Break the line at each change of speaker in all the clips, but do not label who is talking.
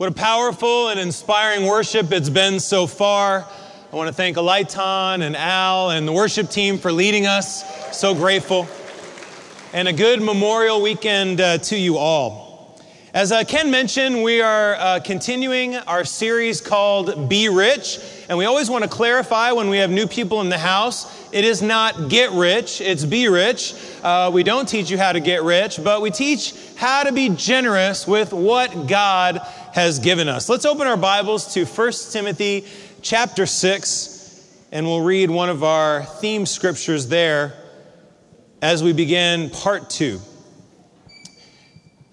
What a powerful and inspiring worship it's been so far. I want to thank Alaitan and Al and the worship team for leading us. So grateful. And a good memorial weekend uh, to you all. As uh, Ken mentioned, we are uh, continuing our series called Be Rich. And we always want to clarify when we have new people in the house it is not get rich, it's be rich. Uh, we don't teach you how to get rich, but we teach how to be generous with what God has given us. Let's open our Bibles to 1 Timothy chapter 6, and we'll read one of our theme scriptures there as we begin part 2.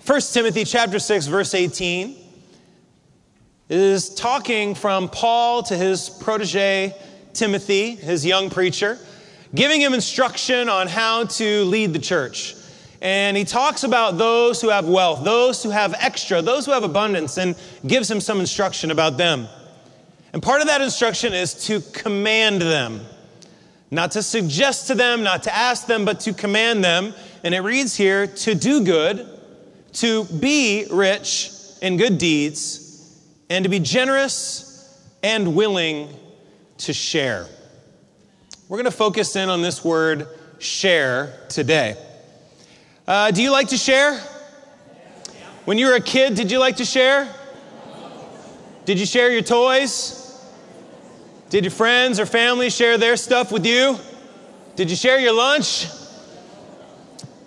1 Timothy chapter 6 verse 18 is talking from Paul to his protege Timothy, his young preacher giving him instruction on how to lead the church. And he talks about those who have wealth, those who have extra, those who have abundance, and gives him some instruction about them. And part of that instruction is to command them. Not to suggest to them, not to ask them, but to command them. And it reads here to do good, to be rich in good deeds, and to be generous and willing to share. We're going to focus in on this word share today. Uh, do you like to share? When you were a kid, did you like to share? Did you share your toys? Did your friends or family share their stuff with you? Did you share your lunch?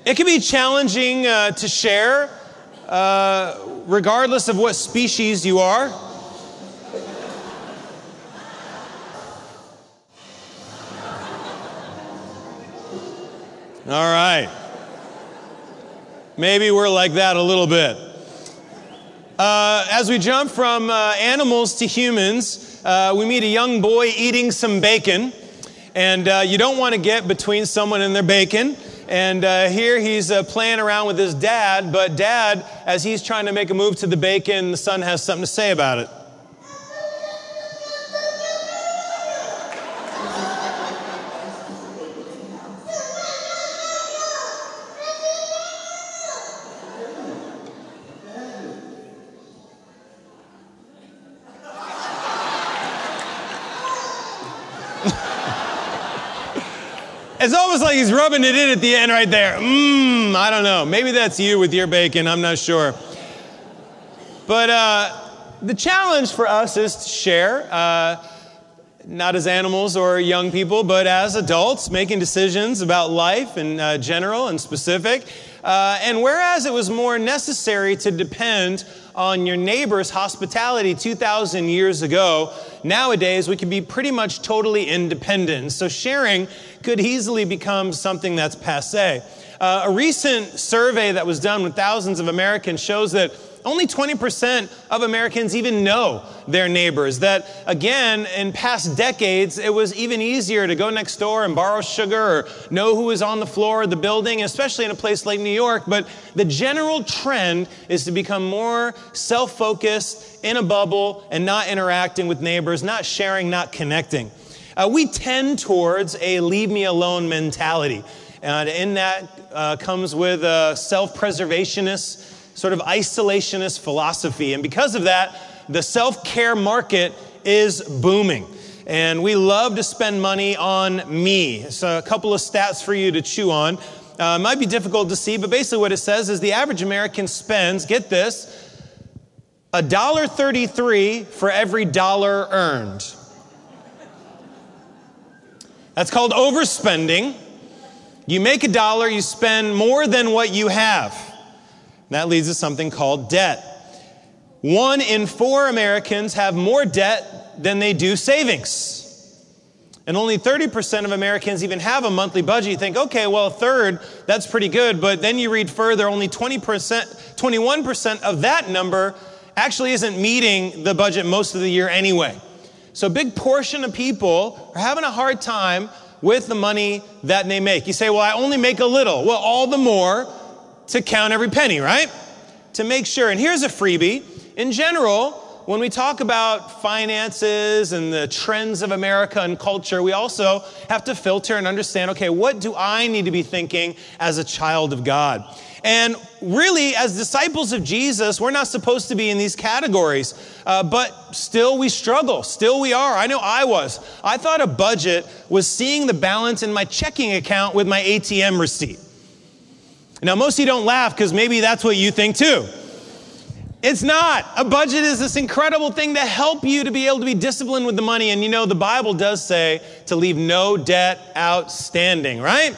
It can be challenging uh, to share, uh, regardless of what species you are. All right. Maybe we're like that a little bit. Uh, as we jump from uh, animals to humans, uh, we meet a young boy eating some bacon. And uh, you don't want to get between someone and their bacon. And uh, here he's uh, playing around with his dad, but dad, as he's trying to make a move to the bacon, the son has something to say about it. It's almost like he's rubbing it in at the end right there. Mmm, I don't know. Maybe that's you with your bacon. I'm not sure. But uh, the challenge for us is to share, uh, not as animals or young people, but as adults making decisions about life in uh, general and specific. Uh, and whereas it was more necessary to depend on your neighbor's hospitality 2,000 years ago, nowadays we can be pretty much totally independent. So sharing could easily become something that's passe. Uh, a recent survey that was done with thousands of Americans shows that only 20% of Americans even know their neighbors. That, again, in past decades, it was even easier to go next door and borrow sugar or know who was on the floor of the building, especially in a place like New York. But the general trend is to become more self focused, in a bubble, and not interacting with neighbors, not sharing, not connecting. Uh, we tend towards a leave me alone mentality. And in that uh, comes with a self preservationist, sort of isolationist philosophy. And because of that, the self care market is booming. And we love to spend money on me. So, a couple of stats for you to chew on. Uh, might be difficult to see, but basically, what it says is the average American spends, get this, $1.33 for every dollar earned. That's called overspending. You make a dollar, you spend more than what you have. That leads to something called debt. One in four Americans have more debt than they do savings. And only 30% of Americans even have a monthly budget. You think, okay, well, a third, that's pretty good. But then you read further, only 20%, 21% of that number actually isn't meeting the budget most of the year anyway. So a big portion of people are having a hard time with the money that they make. You say, well, I only make a little. Well, all the more to count every penny, right? To make sure. And here's a freebie. In general, when we talk about finances and the trends of America and culture, we also have to filter and understand okay, what do I need to be thinking as a child of God? And really, as disciples of Jesus, we're not supposed to be in these categories, uh, but still we struggle. Still we are. I know I was. I thought a budget was seeing the balance in my checking account with my ATM receipt. Now, most of you don't laugh because maybe that's what you think too. It's not. A budget is this incredible thing to help you to be able to be disciplined with the money. And you know, the Bible does say to leave no debt outstanding, right?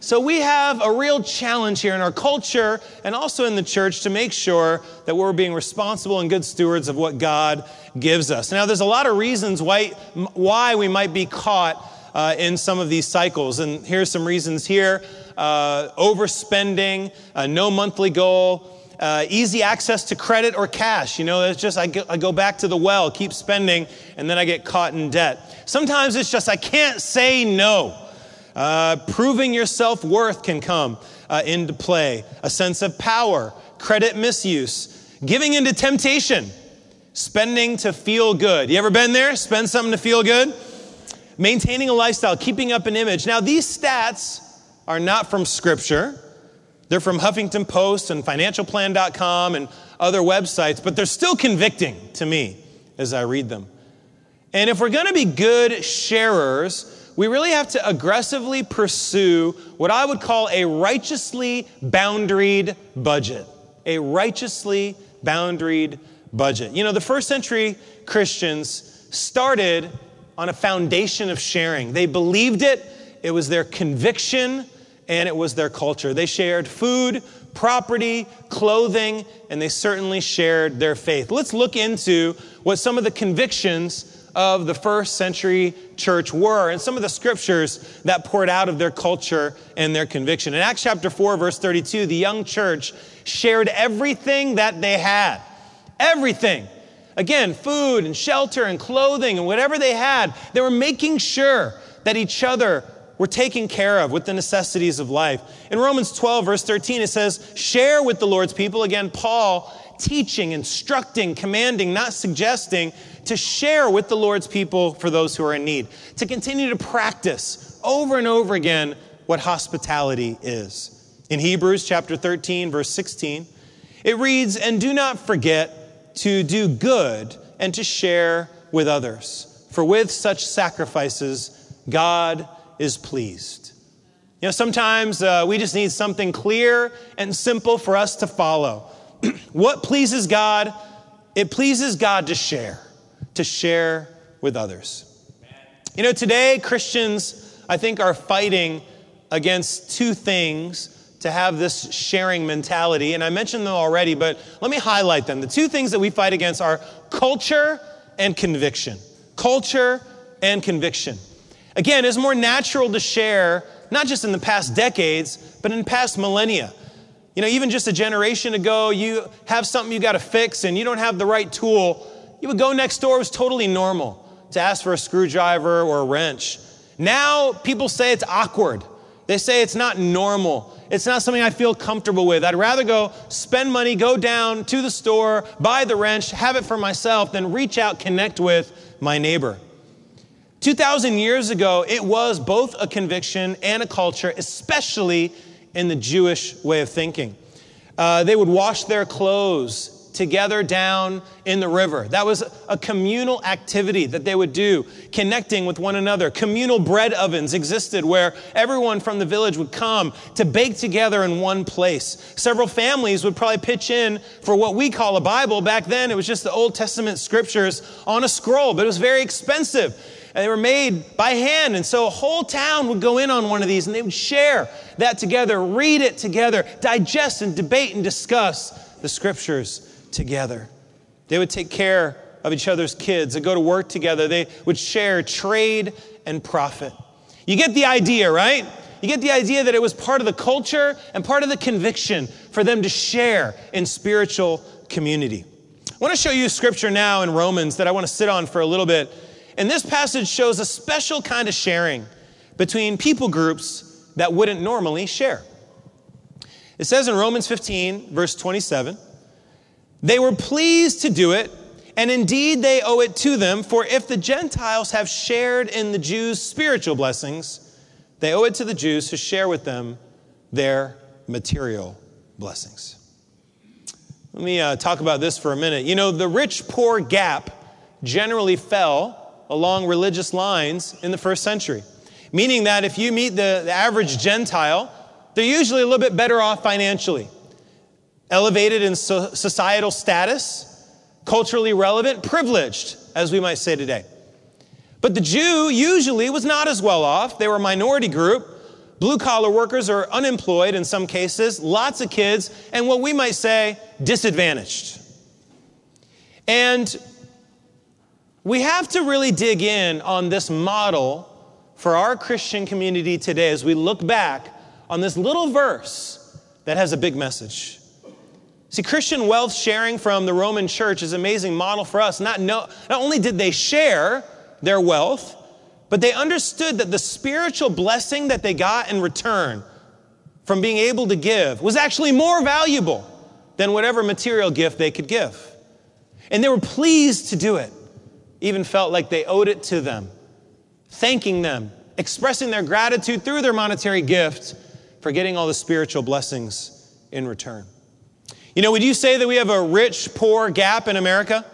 So we have a real challenge here in our culture and also in the church to make sure that we're being responsible and good stewards of what God gives us. Now, there's a lot of reasons why, why we might be caught uh, in some of these cycles. And here's some reasons here uh, overspending, uh, no monthly goal. Uh, easy access to credit or cash. You know, it's just I go, I go back to the well, keep spending, and then I get caught in debt. Sometimes it's just I can't say no. Uh, proving your self worth can come uh, into play. A sense of power, credit misuse, giving into temptation, spending to feel good. You ever been there? Spend something to feel good? Maintaining a lifestyle, keeping up an image. Now, these stats are not from Scripture. They're from Huffington Post and financialplan.com and other websites, but they're still convicting to me as I read them. And if we're going to be good sharers, we really have to aggressively pursue what I would call a righteously boundaried budget. A righteously boundaried budget. You know, the first century Christians started on a foundation of sharing. They believed it, it was their conviction, and it was their culture. They shared food, property, clothing, and they certainly shared their faith. Let's look into what some of the convictions of the first century church were and some of the scriptures that poured out of their culture and their conviction. In Acts chapter 4, verse 32, the young church shared everything that they had. Everything. Again, food and shelter and clothing and whatever they had, they were making sure that each other were taken care of with the necessities of life. In Romans 12, verse 13, it says, Share with the Lord's people. Again, Paul teaching, instructing, commanding, not suggesting, to share with the Lord's people for those who are in need, to continue to practice over and over again what hospitality is. In Hebrews chapter 13, verse 16, it reads, And do not forget to do good and to share with others, for with such sacrifices, God is pleased. You know, sometimes uh, we just need something clear and simple for us to follow. what pleases God? It pleases God to share to share with others. You know, today Christians, I think, are fighting against two things to have this sharing mentality. And I mentioned them already, but let me highlight them. The two things that we fight against are culture and conviction. Culture and conviction. Again, it's more natural to share, not just in the past decades, but in past millennia. You know, even just a generation ago, you have something you got to fix and you don't have the right tool you would go next door, it was totally normal to ask for a screwdriver or a wrench. Now people say it's awkward. They say it's not normal. It's not something I feel comfortable with. I'd rather go spend money, go down to the store, buy the wrench, have it for myself, than reach out, connect with my neighbor. 2,000 years ago, it was both a conviction and a culture, especially in the Jewish way of thinking. Uh, they would wash their clothes together down in the river. That was a communal activity that they would do, connecting with one another. Communal bread ovens existed where everyone from the village would come to bake together in one place. Several families would probably pitch in for what we call a Bible. Back then, it was just the Old Testament scriptures on a scroll, but it was very expensive. And they were made by hand. And so a whole town would go in on one of these and they would share that together, read it together, digest and debate and discuss the scriptures together. They would take care of each other's kids. They go to work together. They would share trade and profit. You get the idea, right? You get the idea that it was part of the culture and part of the conviction for them to share in spiritual community. I want to show you a scripture now in Romans that I want to sit on for a little bit. And this passage shows a special kind of sharing between people groups that wouldn't normally share. It says in Romans 15, verse 27, they were pleased to do it, And indeed, they owe it to them, for if the Gentiles have shared in the Jews' spiritual blessings, they owe it to the Jews to share with them their material blessings. Let me uh, talk about this for a minute. You know, the rich poor gap generally fell along religious lines in the first century, meaning that if you meet the, the average Gentile, they're usually a little bit better off financially, elevated in so- societal status culturally relevant, privileged, as we might say today. But the Jew usually was not as well off. They were a minority group. Blue collar workers are unemployed in some cases, lots of kids, and what we might say, disadvantaged. And we have to really dig in on this model for our Christian community today as we look back on this little verse that has a big message. See, Christian wealth sharing from the Roman church is an amazing model for us. Not, no, not only did they share their wealth, but they understood that the spiritual blessing that they got in return from being able to give was actually more valuable than whatever material gift they could give. And they were pleased to do it, even felt like they owed it to them, thanking them, expressing their gratitude through their monetary gift for getting all the spiritual blessings in return. You know, would you say that we have a rich poor gap in America?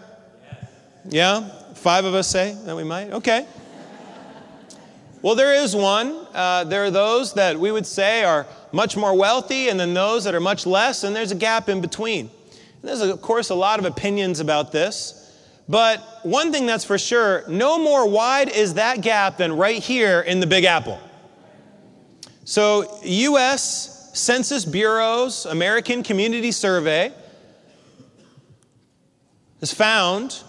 Yeah? Five of us say that we might? Okay. Well, there is one. Uh, there are those that we would say are much more wealthy, and then those that are much less, and there's a gap in between. And there's, of course, a lot of opinions about this. But one thing that's for sure no more wide is that gap than right here in the Big Apple. So, U.S. Census Bureau's American Community Survey has found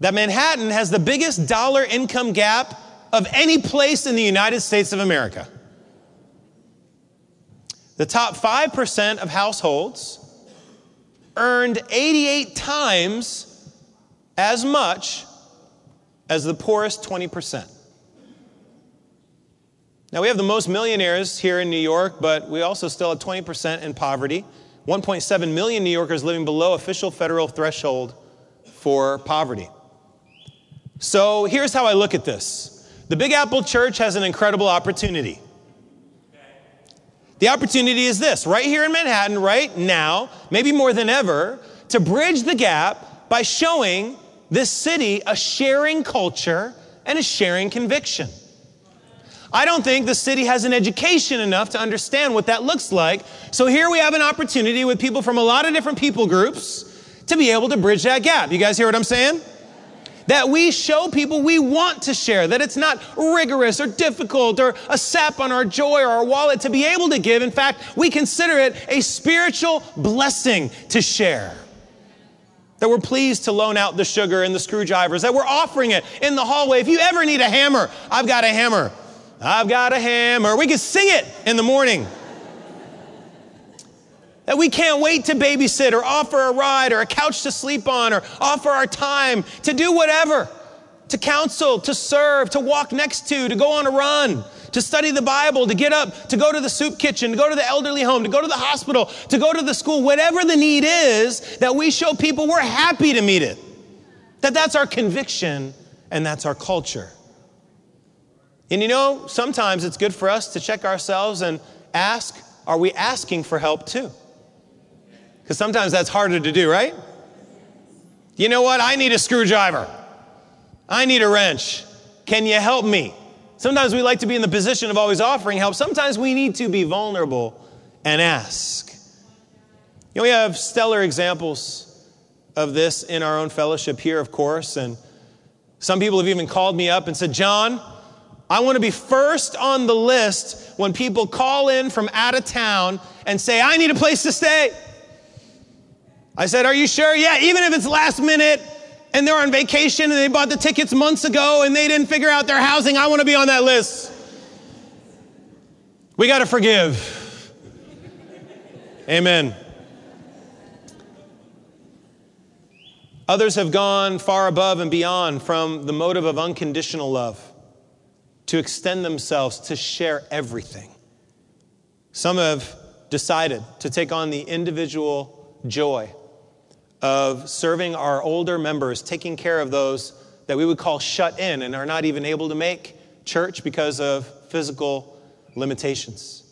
that Manhattan has the biggest dollar income gap of any place in the United States of America. The top 5% of households earned 88 times as much as the poorest 20%. Now, we have the most millionaires here in New York, but we also still have 20% in poverty. 1.7 million New Yorkers living below official federal threshold for poverty. So here's how I look at this the Big Apple Church has an incredible opportunity. The opportunity is this right here in Manhattan, right now, maybe more than ever, to bridge the gap by showing this city a sharing culture and a sharing conviction. I don't think the city has an education enough to understand what that looks like. So here we have an opportunity with people from a lot of different people groups to be able to bridge that gap. You guys hear what I'm saying? That we show people we want to share, that it's not rigorous or difficult or a sap on our joy or our wallet to be able to give. In fact, we consider it a spiritual blessing to share that we're pleased to loan out the sugar and the screwdrivers, that we're offering it in the hallway. If you ever need a hammer, I've got a hammer. I've got a hammer. We can sing it in the morning. That we can't wait to babysit or offer a ride or a couch to sleep on or offer our time to do whatever, to counsel, to serve, to walk next to, to go on a run, to study the Bible, to get up, to go to the soup kitchen, to go to the elderly home, to go to the hospital, to go to the school, whatever the need is, that we show people we're happy to meet it. That that's our conviction and that's our culture. And you know, sometimes it's good for us to check ourselves and ask, are we asking for help too? Because sometimes that's harder to do, right? You know what? I need a screwdriver. I need a wrench. Can you help me? Sometimes we like to be in the position of always offering help. Sometimes we need to be vulnerable and ask. You know, we have stellar examples of this in our own fellowship here, of course. And some people have even called me up and said, John, I want to be first on the list when people call in from out of town and say, I need a place to stay. I said, Are you sure? Yeah, even if it's last minute and they're on vacation and they bought the tickets months ago and they didn't figure out their housing, I want to be on that list. We got to forgive. Amen. Others have gone far above and beyond from the motive of unconditional love to extend themselves to share everything. Some have decided to take on the individual joy of serving our older members, taking care of those that we would call shut in and are not even able to make church because of physical limitations.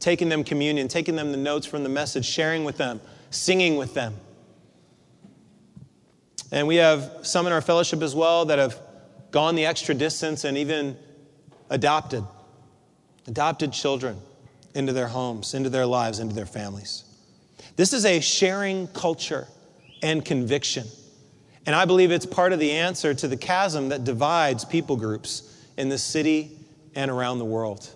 Taking them communion, taking them the notes from the message, sharing with them, singing with them. And we have some in our fellowship as well that have gone the extra distance and even adopted, adopted children into their homes, into their lives, into their families. This is a sharing culture and conviction. And I believe it's part of the answer to the chasm that divides people groups in this city and around the world.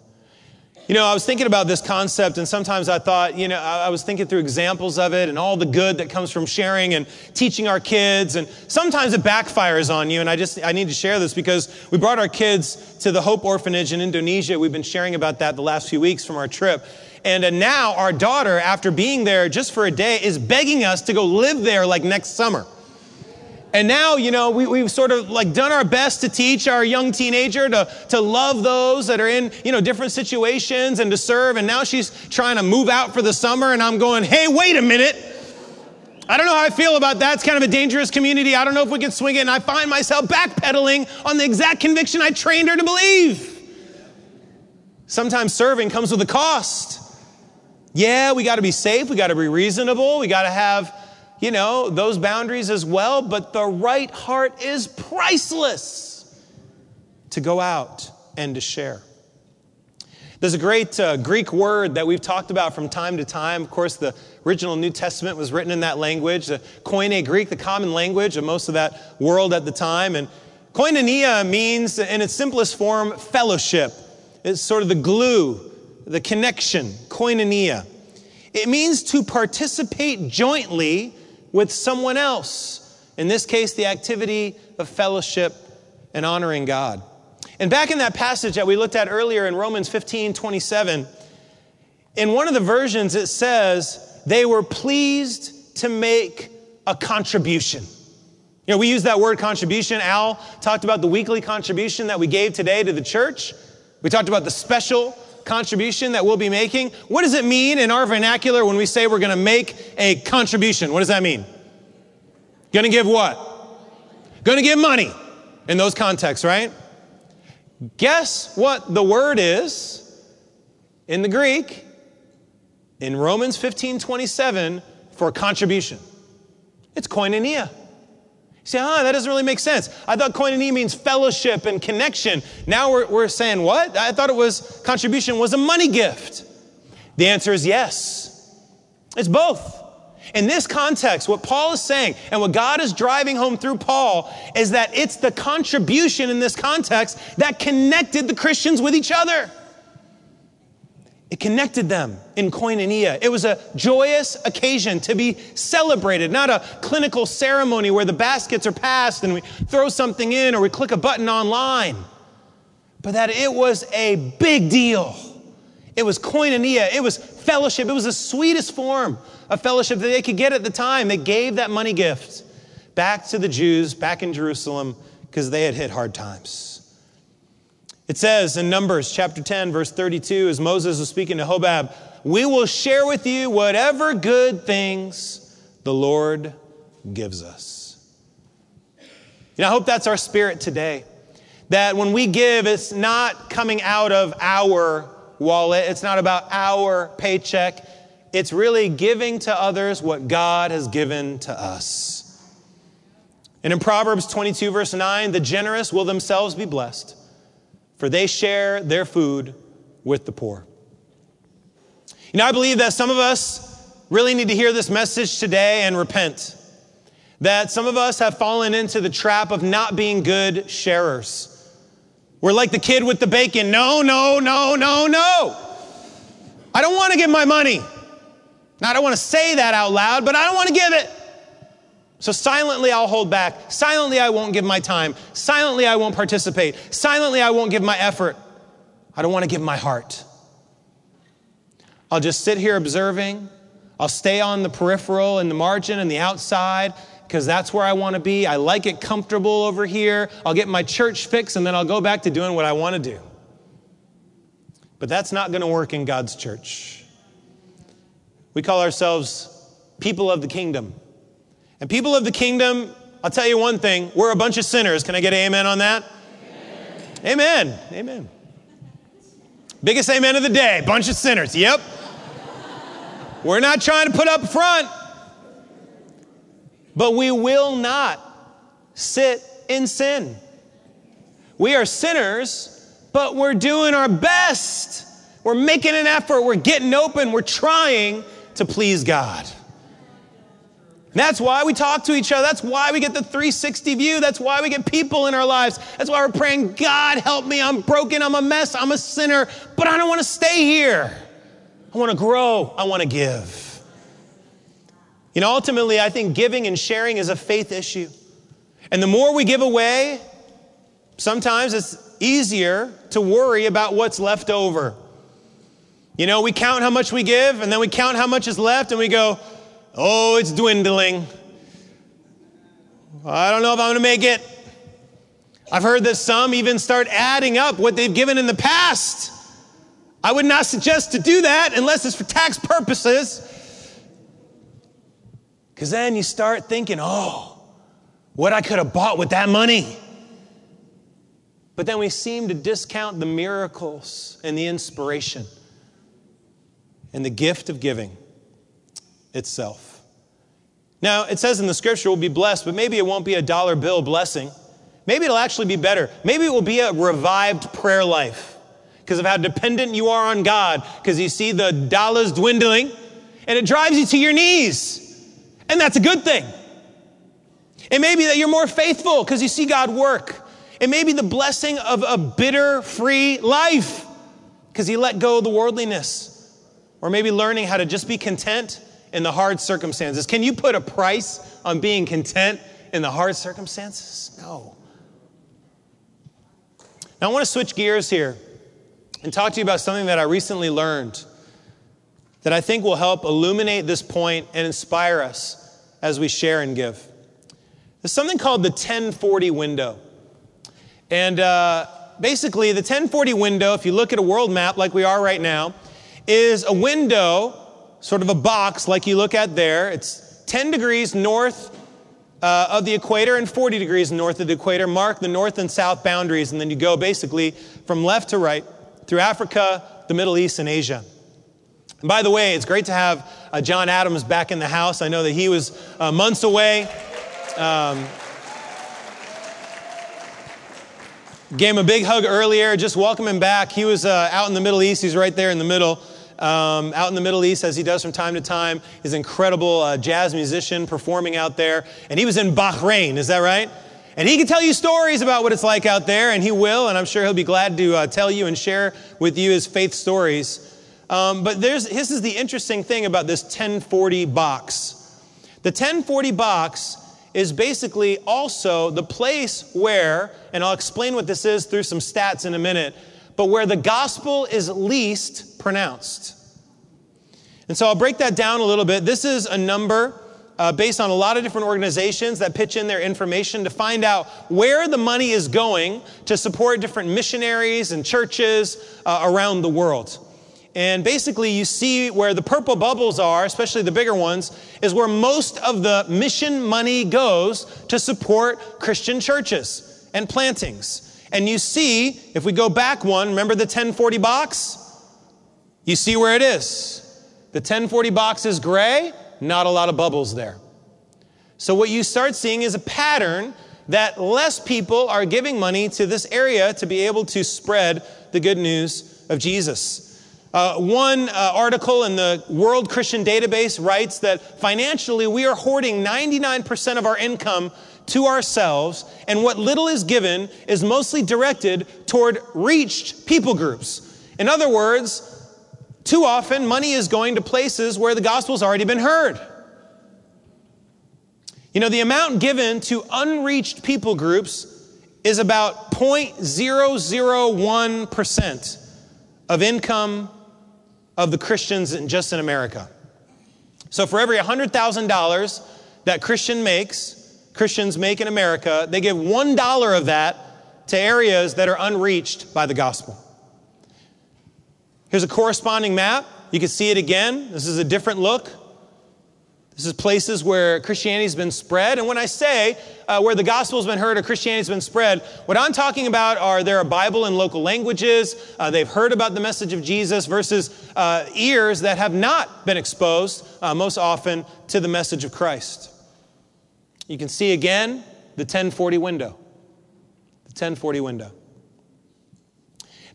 You know, I was thinking about this concept, and sometimes I thought, you know, I was thinking through examples of it and all the good that comes from sharing and teaching our kids. And sometimes it backfires on you. And I just, I need to share this because we brought our kids to the Hope Orphanage in Indonesia. We've been sharing about that the last few weeks from our trip. And uh, now our daughter, after being there just for a day, is begging us to go live there like next summer. And now, you know, we, we've sort of like done our best to teach our young teenager to, to love those that are in, you know, different situations and to serve. And now she's trying to move out for the summer. And I'm going, hey, wait a minute. I don't know how I feel about that. It's kind of a dangerous community. I don't know if we can swing it. And I find myself backpedaling on the exact conviction I trained her to believe. Sometimes serving comes with a cost. Yeah, we got to be safe. We got to be reasonable. We got to have you know, those boundaries as well, but the right heart is priceless to go out and to share. There's a great uh, Greek word that we've talked about from time to time. Of course, the original New Testament was written in that language, the Koine Greek, the common language of most of that world at the time. And koinonia means, in its simplest form, fellowship. It's sort of the glue, the connection, koinonia. It means to participate jointly with someone else. In this case, the activity of fellowship and honoring God. And back in that passage that we looked at earlier in Romans 15 27, in one of the versions it says, they were pleased to make a contribution. You know, we use that word contribution. Al talked about the weekly contribution that we gave today to the church. We talked about the special contribution that we'll be making. What does it mean in our vernacular when we say we're going to make a contribution? What does that mean? Going to give what? Going to give money in those contexts, right? Guess what the word is in the Greek in Romans 15 27 for contribution? It's koinonia. Say, ah, that doesn't really make sense. I thought koinonia means fellowship and connection. Now we're, we're saying what? I thought it was contribution was a money gift. The answer is yes. It's both. In this context, what Paul is saying and what God is driving home through Paul is that it's the contribution in this context that connected the Christians with each other. It connected them in koinonia. It was a joyous occasion to be celebrated, not a clinical ceremony where the baskets are passed and we throw something in or we click a button online, but that it was a big deal. It was koinonia, it was fellowship, it was the sweetest form of fellowship that they could get at the time. They gave that money gift back to the Jews back in Jerusalem because they had hit hard times. It says in Numbers chapter 10, verse 32, as Moses was speaking to Hobab, we will share with you whatever good things the Lord gives us. You know, I hope that's our spirit today. That when we give, it's not coming out of our wallet, it's not about our paycheck. It's really giving to others what God has given to us. And in Proverbs 22, verse 9, the generous will themselves be blessed for they share their food with the poor. You know, I believe that some of us really need to hear this message today and repent. That some of us have fallen into the trap of not being good sharers. We're like the kid with the bacon. No, no, no, no, no. I don't want to give my money. Now, I don't want to say that out loud, but I don't want to give it. So silently I'll hold back. Silently I won't give my time. Silently I won't participate. Silently I won't give my effort. I don't want to give my heart. I'll just sit here observing. I'll stay on the peripheral and the margin and the outside because that's where I want to be. I like it comfortable over here. I'll get my church fix and then I'll go back to doing what I want to do. But that's not going to work in God's church. We call ourselves people of the kingdom. And people of the kingdom, I'll tell you one thing we're a bunch of sinners. Can I get amen on that? Amen. Amen. amen. Biggest amen of the day bunch of sinners. Yep. we're not trying to put up front, but we will not sit in sin. We are sinners, but we're doing our best. We're making an effort. We're getting open. We're trying to please God. That's why we talk to each other. That's why we get the 360 view. That's why we get people in our lives. That's why we're praying, God, help me. I'm broken. I'm a mess. I'm a sinner, but I don't want to stay here. I want to grow. I want to give. You know, ultimately, I think giving and sharing is a faith issue. And the more we give away, sometimes it's easier to worry about what's left over. You know, we count how much we give, and then we count how much is left, and we go, oh, it's dwindling. I don't know if I'm going to make it. I've heard that some even start adding up what they've given in the past. I would not suggest to do that unless it's for tax purposes. Because then you start thinking, oh, what I could have bought with that money. But then we seem to discount the miracles and the inspiration and the gift of giving itself. Now, it says in the scripture we'll be blessed, but maybe it won't be a dollar bill blessing. Maybe it'll actually be better. Maybe it will be a revived prayer life because of how dependent you are on God, because you see the dollars dwindling and it drives you to your knees. And that's a good thing. It may be that you're more faithful because you see God work. It may be the blessing of a bitter free life because you let go of the worldliness. Or maybe learning how to just be content in the hard circumstances. Can you put a price on being content in the hard circumstances? No. Now, I want to switch gears here and talk to you about something that I recently learned that I think will help illuminate this point and inspire us as we share and give. There's something called the 1040 window. And uh, basically, the 1040 window, if you look at a world map like we are right now, is a window, sort of a box like you look at there. It's 10 degrees north uh, of the equator and 40 degrees north of the equator, mark the north and south boundaries, and then you go basically from left to right through Africa, the Middle East, and Asia. And by the way, it's great to have uh, John Adams back in the house. I know that he was uh, months away. Um, gave him a big hug earlier. Just welcome him back. He was uh, out in the Middle East. He's right there in the middle. Um, out in the Middle East, as he does from time to time. He's an incredible uh, jazz musician performing out there. And he was in Bahrain, is that right? And he can tell you stories about what it's like out there, and he will, and I'm sure he'll be glad to uh, tell you and share with you his faith stories. Um, but there's, this is the interesting thing about this 1040 box. The 1040 box is basically also the place where, and I'll explain what this is through some stats in a minute, but where the gospel is least pronounced. And so I'll break that down a little bit. This is a number uh, based on a lot of different organizations that pitch in their information to find out where the money is going to support different missionaries and churches uh, around the world. And basically, you see where the purple bubbles are, especially the bigger ones, is where most of the mission money goes to support Christian churches and plantings. And you see, if we go back one, remember the 1040 box? You see where it is. The 1040 box is gray, not a lot of bubbles there. So, what you start seeing is a pattern that less people are giving money to this area to be able to spread the good news of Jesus. Uh, one uh, article in the World Christian Database writes that financially we are hoarding 99% of our income to ourselves, and what little is given is mostly directed toward reached people groups. In other words, too often money is going to places where the gospel's already been heard. You know, the amount given to unreached people groups is about 0.001% of income of the Christians in, just in America. So for every $100,000 that Christian makes, Christians make in America, they give $1 of that to areas that are unreached by the gospel. Here's a corresponding map. You can see it again. This is a different look. This is places where Christianity's been spread. And when I say uh, where the gospel's been heard or Christianity's been spread, what I'm talking about are there a Bible in local languages, uh, they've heard about the message of Jesus, versus uh, ears that have not been exposed uh, most often to the message of Christ. You can see again the 1040 window. The 1040 window.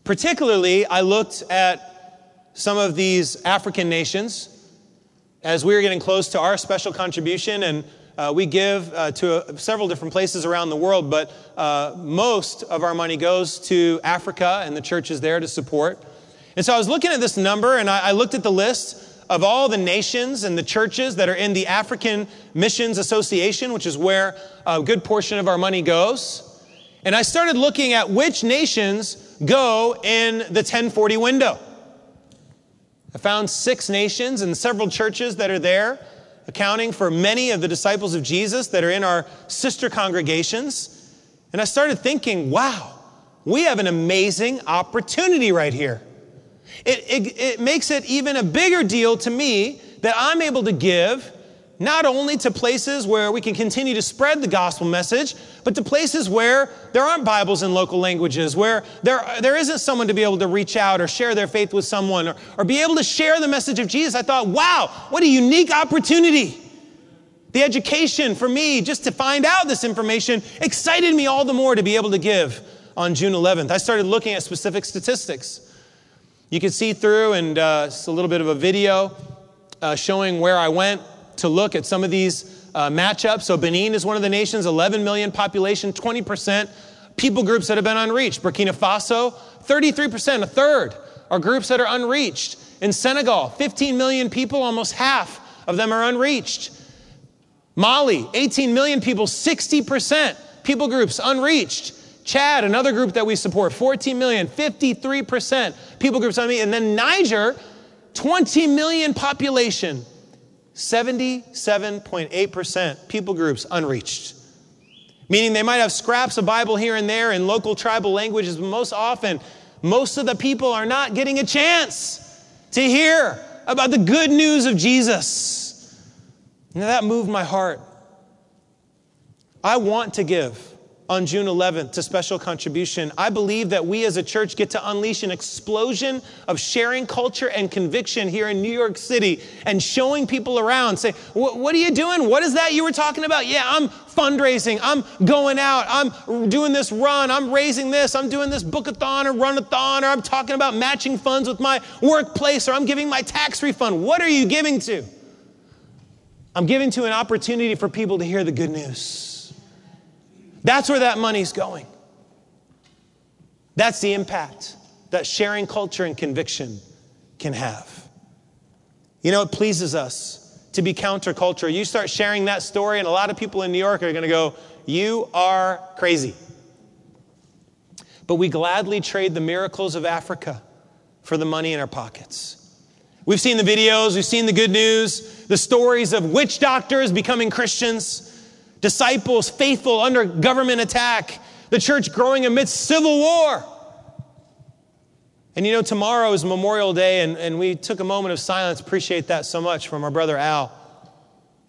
Particularly, I looked at some of these African nations as we are getting close to our special contribution, and uh, we give uh, to uh, several different places around the world, but uh, most of our money goes to Africa and the churches there to support. And so I was looking at this number, and I, I looked at the list of all the nations and the churches that are in the African Missions Association, which is where a good portion of our money goes. And I started looking at which nations go in the 1040 window. I found six nations and several churches that are there, accounting for many of the disciples of Jesus that are in our sister congregations. And I started thinking, wow, we have an amazing opportunity right here. It, it, it makes it even a bigger deal to me that I'm able to give not only to places where we can continue to spread the gospel message, but to places where there aren't Bibles in local languages, where there, there isn't someone to be able to reach out or share their faith with someone or, or be able to share the message of Jesus. I thought, wow, what a unique opportunity. The education for me, just to find out this information, excited me all the more to be able to give on June 11th. I started looking at specific statistics. You can see through, and uh, it's a little bit of a video uh, showing where I went to look at some of these uh, matchups. So Benin is one of the nations, 11 million population, 20% people groups that have been unreached. Burkina Faso, 33%, a third are groups that are unreached. In Senegal, 15 million people, almost half of them are unreached. Mali, 18 million people, 60% people groups unreached. Chad, another group that we support, 14 million, 53% people groups unreached. And then Niger, 20 million population, 77.8% people groups unreached. Meaning they might have scraps of Bible here and there in local tribal languages, but most often, most of the people are not getting a chance to hear about the good news of Jesus. Now that moved my heart. I want to give on June 11th to special contribution, I believe that we as a church get to unleash an explosion of sharing culture and conviction here in New York City and showing people around. Say, what are you doing? What is that you were talking about? Yeah, I'm fundraising. I'm going out. I'm doing this run. I'm raising this. I'm doing this bookathon or runathon or I'm talking about matching funds with my workplace or I'm giving my tax refund. What are you giving to? I'm giving to an opportunity for people to hear the good news. That's where that money's going. That's the impact that sharing culture and conviction can have. You know, it pleases us to be counterculture. You start sharing that story, and a lot of people in New York are going to go, You are crazy. But we gladly trade the miracles of Africa for the money in our pockets. We've seen the videos, we've seen the good news, the stories of witch doctors becoming Christians disciples faithful under government attack, the church growing amidst civil war. And you know, tomorrow is Memorial Day, and, and we took a moment of silence, appreciate that so much from our brother Al.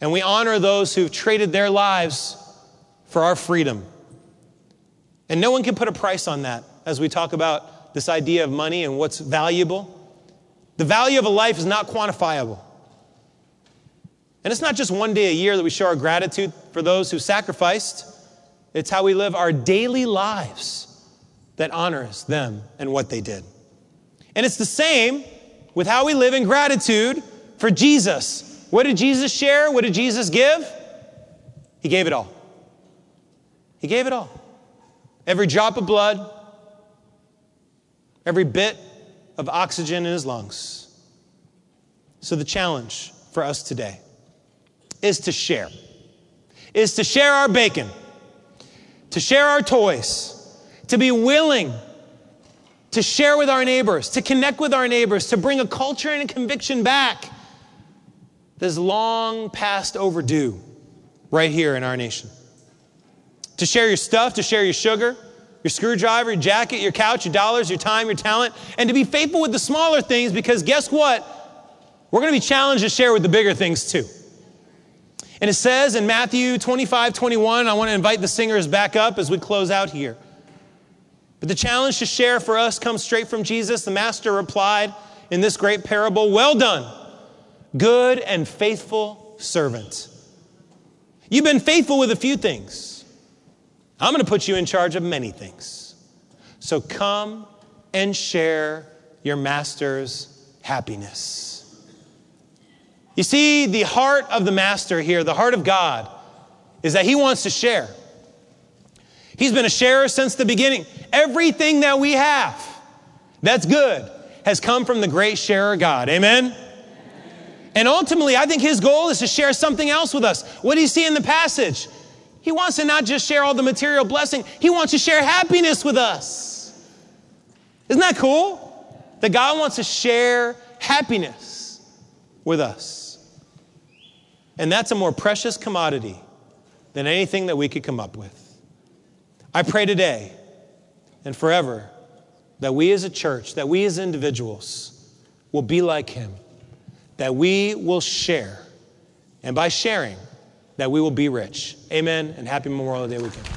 And we honor those who've traded their lives for our freedom. And no one can put a price on that as we talk about this idea of money and what's valuable. The value of a life is not quantifiable. And it's not just one day a year that we show our gratitude for those who sacrificed, it's how we live our daily lives that honors them and what they did. And it's the same with how we live in gratitude for Jesus. What did Jesus share? What did Jesus give? He gave it all. He gave it all. Every drop of blood, every bit of oxygen in his lungs. So, the challenge for us today is to share. Is to share our bacon, to share our toys, to be willing to share with our neighbors, to connect with our neighbors, to bring a culture and a conviction back that's long past overdue right here in our nation. To share your stuff, to share your sugar, your screwdriver, your jacket, your couch, your dollars, your time, your talent, and to be faithful with the smaller things because guess what? We're going to be challenged to share with the bigger things too. And it says in Matthew 25, 21, I want to invite the singers back up as we close out here. But the challenge to share for us comes straight from Jesus. The master replied in this great parable Well done, good and faithful servant. You've been faithful with a few things. I'm going to put you in charge of many things. So come and share your master's happiness. You see, the heart of the master here, the heart of God, is that he wants to share. He's been a sharer since the beginning. Everything that we have that's good has come from the great sharer God. Amen? And ultimately, I think his goal is to share something else with us. What do you see in the passage? He wants to not just share all the material blessing, he wants to share happiness with us. Isn't that cool? That God wants to share happiness with us. And that's a more precious commodity than anything that we could come up with. I pray today and forever that we as a church, that we as individuals will be like him, that we will share, and by sharing, that we will be rich. Amen, and happy Memorial Day weekend.